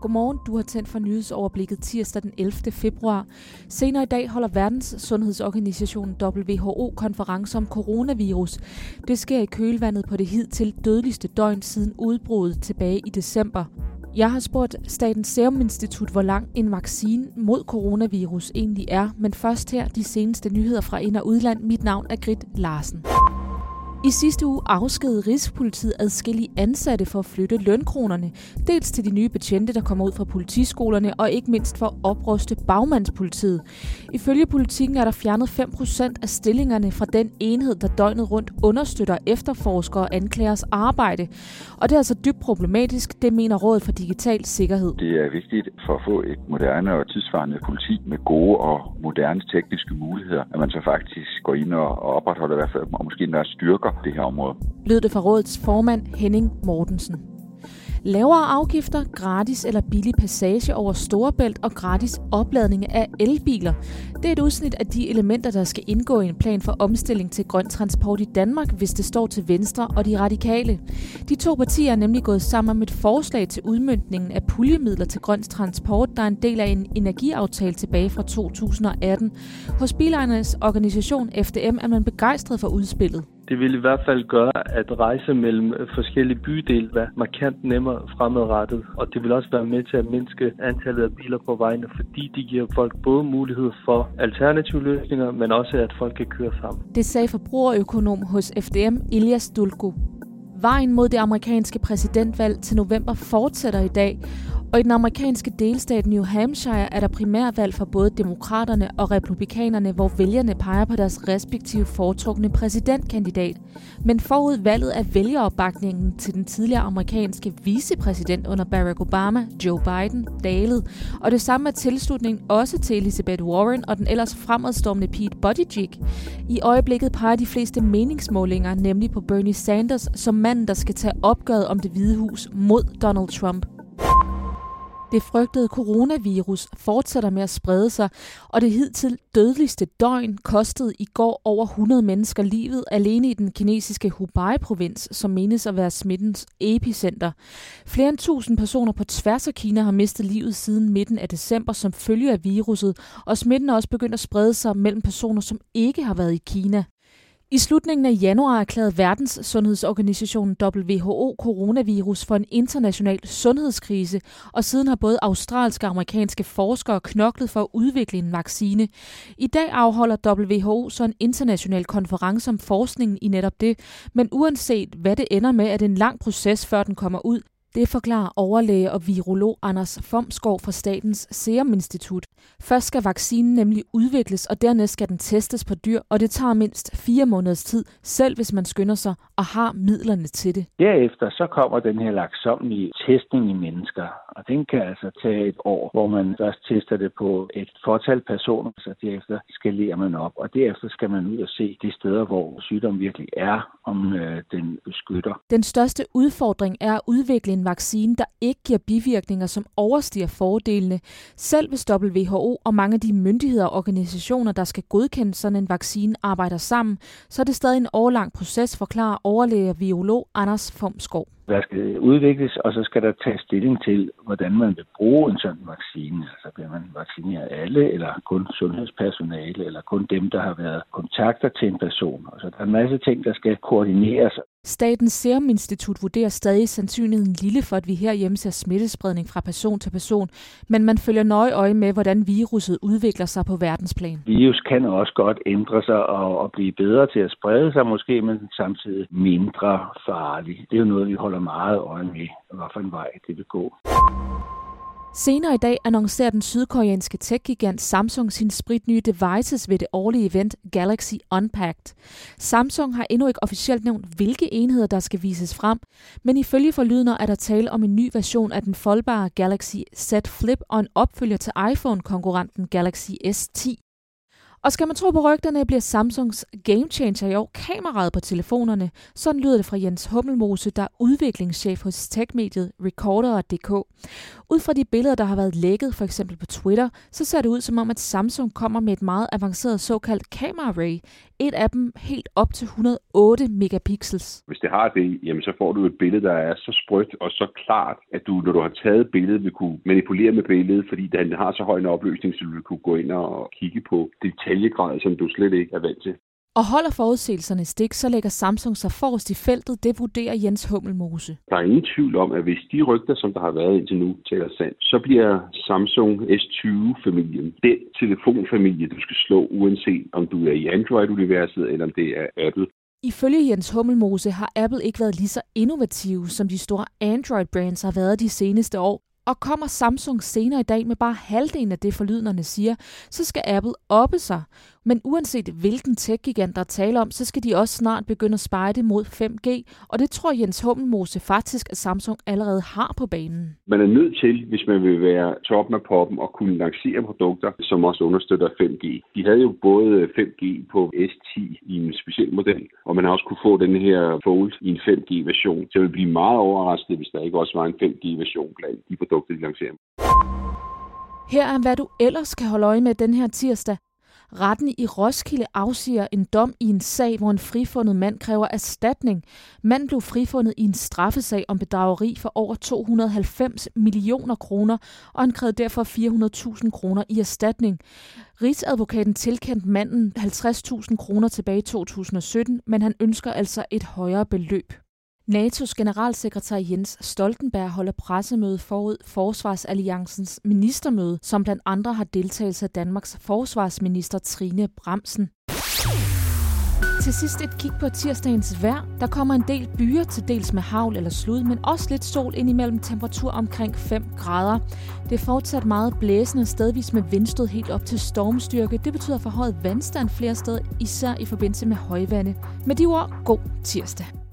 Godmorgen, du har tændt for nyhedsoverblikket tirsdag den 11. februar. Senere i dag holder Verdens Sundhedsorganisation WHO konference om coronavirus. Det sker i kølvandet på det hidtil dødeligste døgn siden udbruddet tilbage i december. Jeg har spurgt Statens Serum Institut, hvor lang en vaccine mod coronavirus egentlig er, men først her de seneste nyheder fra ind- og udland. Mit navn er Grit Larsen. I sidste uge afskedede Rigspolitiet adskillige ansatte for at flytte lønkronerne, dels til de nye betjente, der kommer ud fra politiskolerne, og ikke mindst for at opruste bagmandspolitiet. Ifølge politikken er der fjernet 5% af stillingerne fra den enhed, der døgnet rundt understøtter efterforskere og anklagers arbejde. Og det er altså dybt problematisk, det mener Rådet for Digital Sikkerhed. Det er vigtigt for at få et moderne og tidsvarende politi med gode og moderne tekniske muligheder, at man så faktisk går ind og opretholder i hvert fald, og måske endda styrker det her område. Lød det fra rådets formand Henning Mortensen. Lavere afgifter, gratis eller billig passage over Storebælt og gratis opladning af elbiler. Det er et udsnit af de elementer, der skal indgå i en plan for omstilling til grøn transport i Danmark, hvis det står til Venstre og de radikale. De to partier er nemlig gået sammen om et forslag til udmyndningen af puljemidler til grøn transport, der er en del af en energiaftale tilbage fra 2018. Hos bilejernes organisation FDM er man begejstret for udspillet. Det vil i hvert fald gøre, at rejse mellem forskellige bydele være markant nemmere fremadrettet, og det vil også være med til at mindske antallet af biler på vejene, fordi de giver folk både mulighed for alternative løsninger, men også at folk kan køre sammen. Det sagde forbrugerøkonom hos FDM, Ilias Dulko. Vejen mod det amerikanske præsidentvalg til november fortsætter i dag, og i den amerikanske delstat New Hampshire er der primærvalg for både demokraterne og republikanerne, hvor vælgerne peger på deres respektive foretrukne præsidentkandidat. Men forud valget er vælgeropbakningen til den tidligere amerikanske vicepræsident under Barack Obama, Joe Biden, dalet. Og det samme er tilslutningen også til Elizabeth Warren og den ellers fremadstormende Pete Buttigieg. I øjeblikket peger de fleste meningsmålinger nemlig på Bernie Sanders som manden, der skal tage opgøret om det hvide hus mod Donald Trump. Det frygtede coronavirus fortsætter med at sprede sig, og det hidtil dødeligste døgn kostede i går over 100 mennesker livet alene i den kinesiske Hubei-provins, som menes at være smittens epicenter. Flere end 1000 personer på tværs af Kina har mistet livet siden midten af december som følge af viruset, og smitten er også begyndt at sprede sig mellem personer, som ikke har været i Kina. I slutningen af januar erklærede Verdens Sundhedsorganisation WHO coronavirus for en international sundhedskrise, og siden har både australske og amerikanske forskere knoklet for at udvikle en vaccine. I dag afholder WHO så en international konference om forskningen i netop det, men uanset hvad det ender med, er det en lang proces, før den kommer ud. Det forklarer overlæge og virolog Anders Fomskov fra Statens Serum Institut. Først skal vaccinen nemlig udvikles, og dernæst skal den testes på dyr, og det tager mindst fire måneders tid, selv hvis man skynder sig og har midlerne til det. Derefter så kommer den her laksomlige testning i mennesker, og den kan altså tage et år, hvor man først tester det på et fortal personer, så derefter skalerer man op, og derefter skal man ud og se de steder, hvor sygdommen virkelig er, om øh, den beskytter. Den største udfordring er at udvikle en vaccine, der ikke giver bivirkninger, som overstiger fordelene. Selv hvis WHO og mange af de myndigheder og organisationer, der skal godkende sådan en vaccine, arbejder sammen, så er det stadig en årlang proces, forklarer overlæge virolog biolog Anders Fomskov der skal udvikles, og så skal der tages stilling til, hvordan man vil bruge en sådan vaccine. Altså bliver man vaccineret alle, eller kun sundhedspersonale, eller kun dem, der har været kontakter til en person. Altså der er en masse ting, der skal koordineres. Statens Serum Institut vurderer stadig sandsynligheden lille for, at vi herhjemme ser smittespredning fra person til person, men man følger nøje øje med, hvordan viruset udvikler sig på verdensplan. Virus kan også godt ændre sig og, og blive bedre til at sprede sig måske, men samtidig mindre farlig. Det er jo noget, vi holder meget øje med, hvad for en vej det vil gå. Senere i dag annoncerer den sydkoreanske tech-gigant Samsung sin spritnye devices ved det årlige event Galaxy Unpacked. Samsung har endnu ikke officielt nævnt, hvilke enheder der skal vises frem, men ifølge forlydende er der tale om en ny version af den foldbare Galaxy Z Flip og en opfølger til iPhone-konkurrenten Galaxy S10. Og skal man tro på rygterne, bliver Samsungs game changer i år kameraet på telefonerne. Sådan lyder det fra Jens Hummelmose, der er udviklingschef hos techmediet Recorder.dk. Ud fra de billeder, der har været lækket, for eksempel på Twitter, så ser det ud som om, at Samsung kommer med et meget avanceret såkaldt camera array. Et af dem helt op til 108 megapixels. Hvis det har det, jamen så får du et billede, der er så sprødt og så klart, at du, når du har taget billedet, vil kunne manipulere med billedet, fordi den har så høj en opløsning, så du vil kunne gå ind og kigge på det detaljegrad, som du slet ikke er vant til. Og holder forudsigelserne stik, så lægger Samsung sig forrest i feltet, det vurderer Jens Hummelmose. Der er ingen tvivl om, at hvis de rygter, som der har været indtil nu, taler sandt, så bliver Samsung S20-familien den telefonfamilie, du skal slå, uanset om du er i Android-universet eller om det er Apple. Ifølge Jens Hummelmose har Apple ikke været lige så innovative, som de store Android-brands har været de seneste år. Og kommer Samsung senere i dag med bare halvdelen af det, forlydnerne siger, så skal Apple oppe sig. Men uanset hvilken tech-gigant der taler om, så skal de også snart begynde at spejde mod 5G, og det tror Jens Hummelmose faktisk, at Samsung allerede har på banen. Man er nødt til, hvis man vil være toppen af poppen og kunne lancere produkter, som også understøtter 5G. De havde jo både 5G på S10 i en speciel model, og man har også kunne få den her Fold i en 5G-version. Så jeg vil blive meget overrasket, hvis der ikke også var en 5G-version blandt de produkter, de lancerer. Her er, hvad du ellers kan holde øje med den her tirsdag. Retten i Roskilde afsiger en dom i en sag, hvor en frifundet mand kræver erstatning. Manden blev frifundet i en straffesag om bedrageri for over 290 millioner kroner, og han krævede derfor 400.000 kroner i erstatning. Rigsadvokaten tilkendte manden 50.000 kroner tilbage i 2017, men han ønsker altså et højere beløb. NATO's generalsekretær Jens Stoltenberg holder pressemøde forud Forsvarsalliancens ministermøde, som blandt andre har deltagelse af Danmarks forsvarsminister Trine Bremsen. Til sidst et kig på tirsdagens vejr. Der kommer en del byer til dels med havl eller slud, men også lidt sol indimellem temperatur omkring 5 grader. Det er fortsat meget blæsende stedvis med vindstød helt op til stormstyrke. Det betyder forhøjet vandstand flere steder, især i forbindelse med højvande. Med de ord, god tirsdag.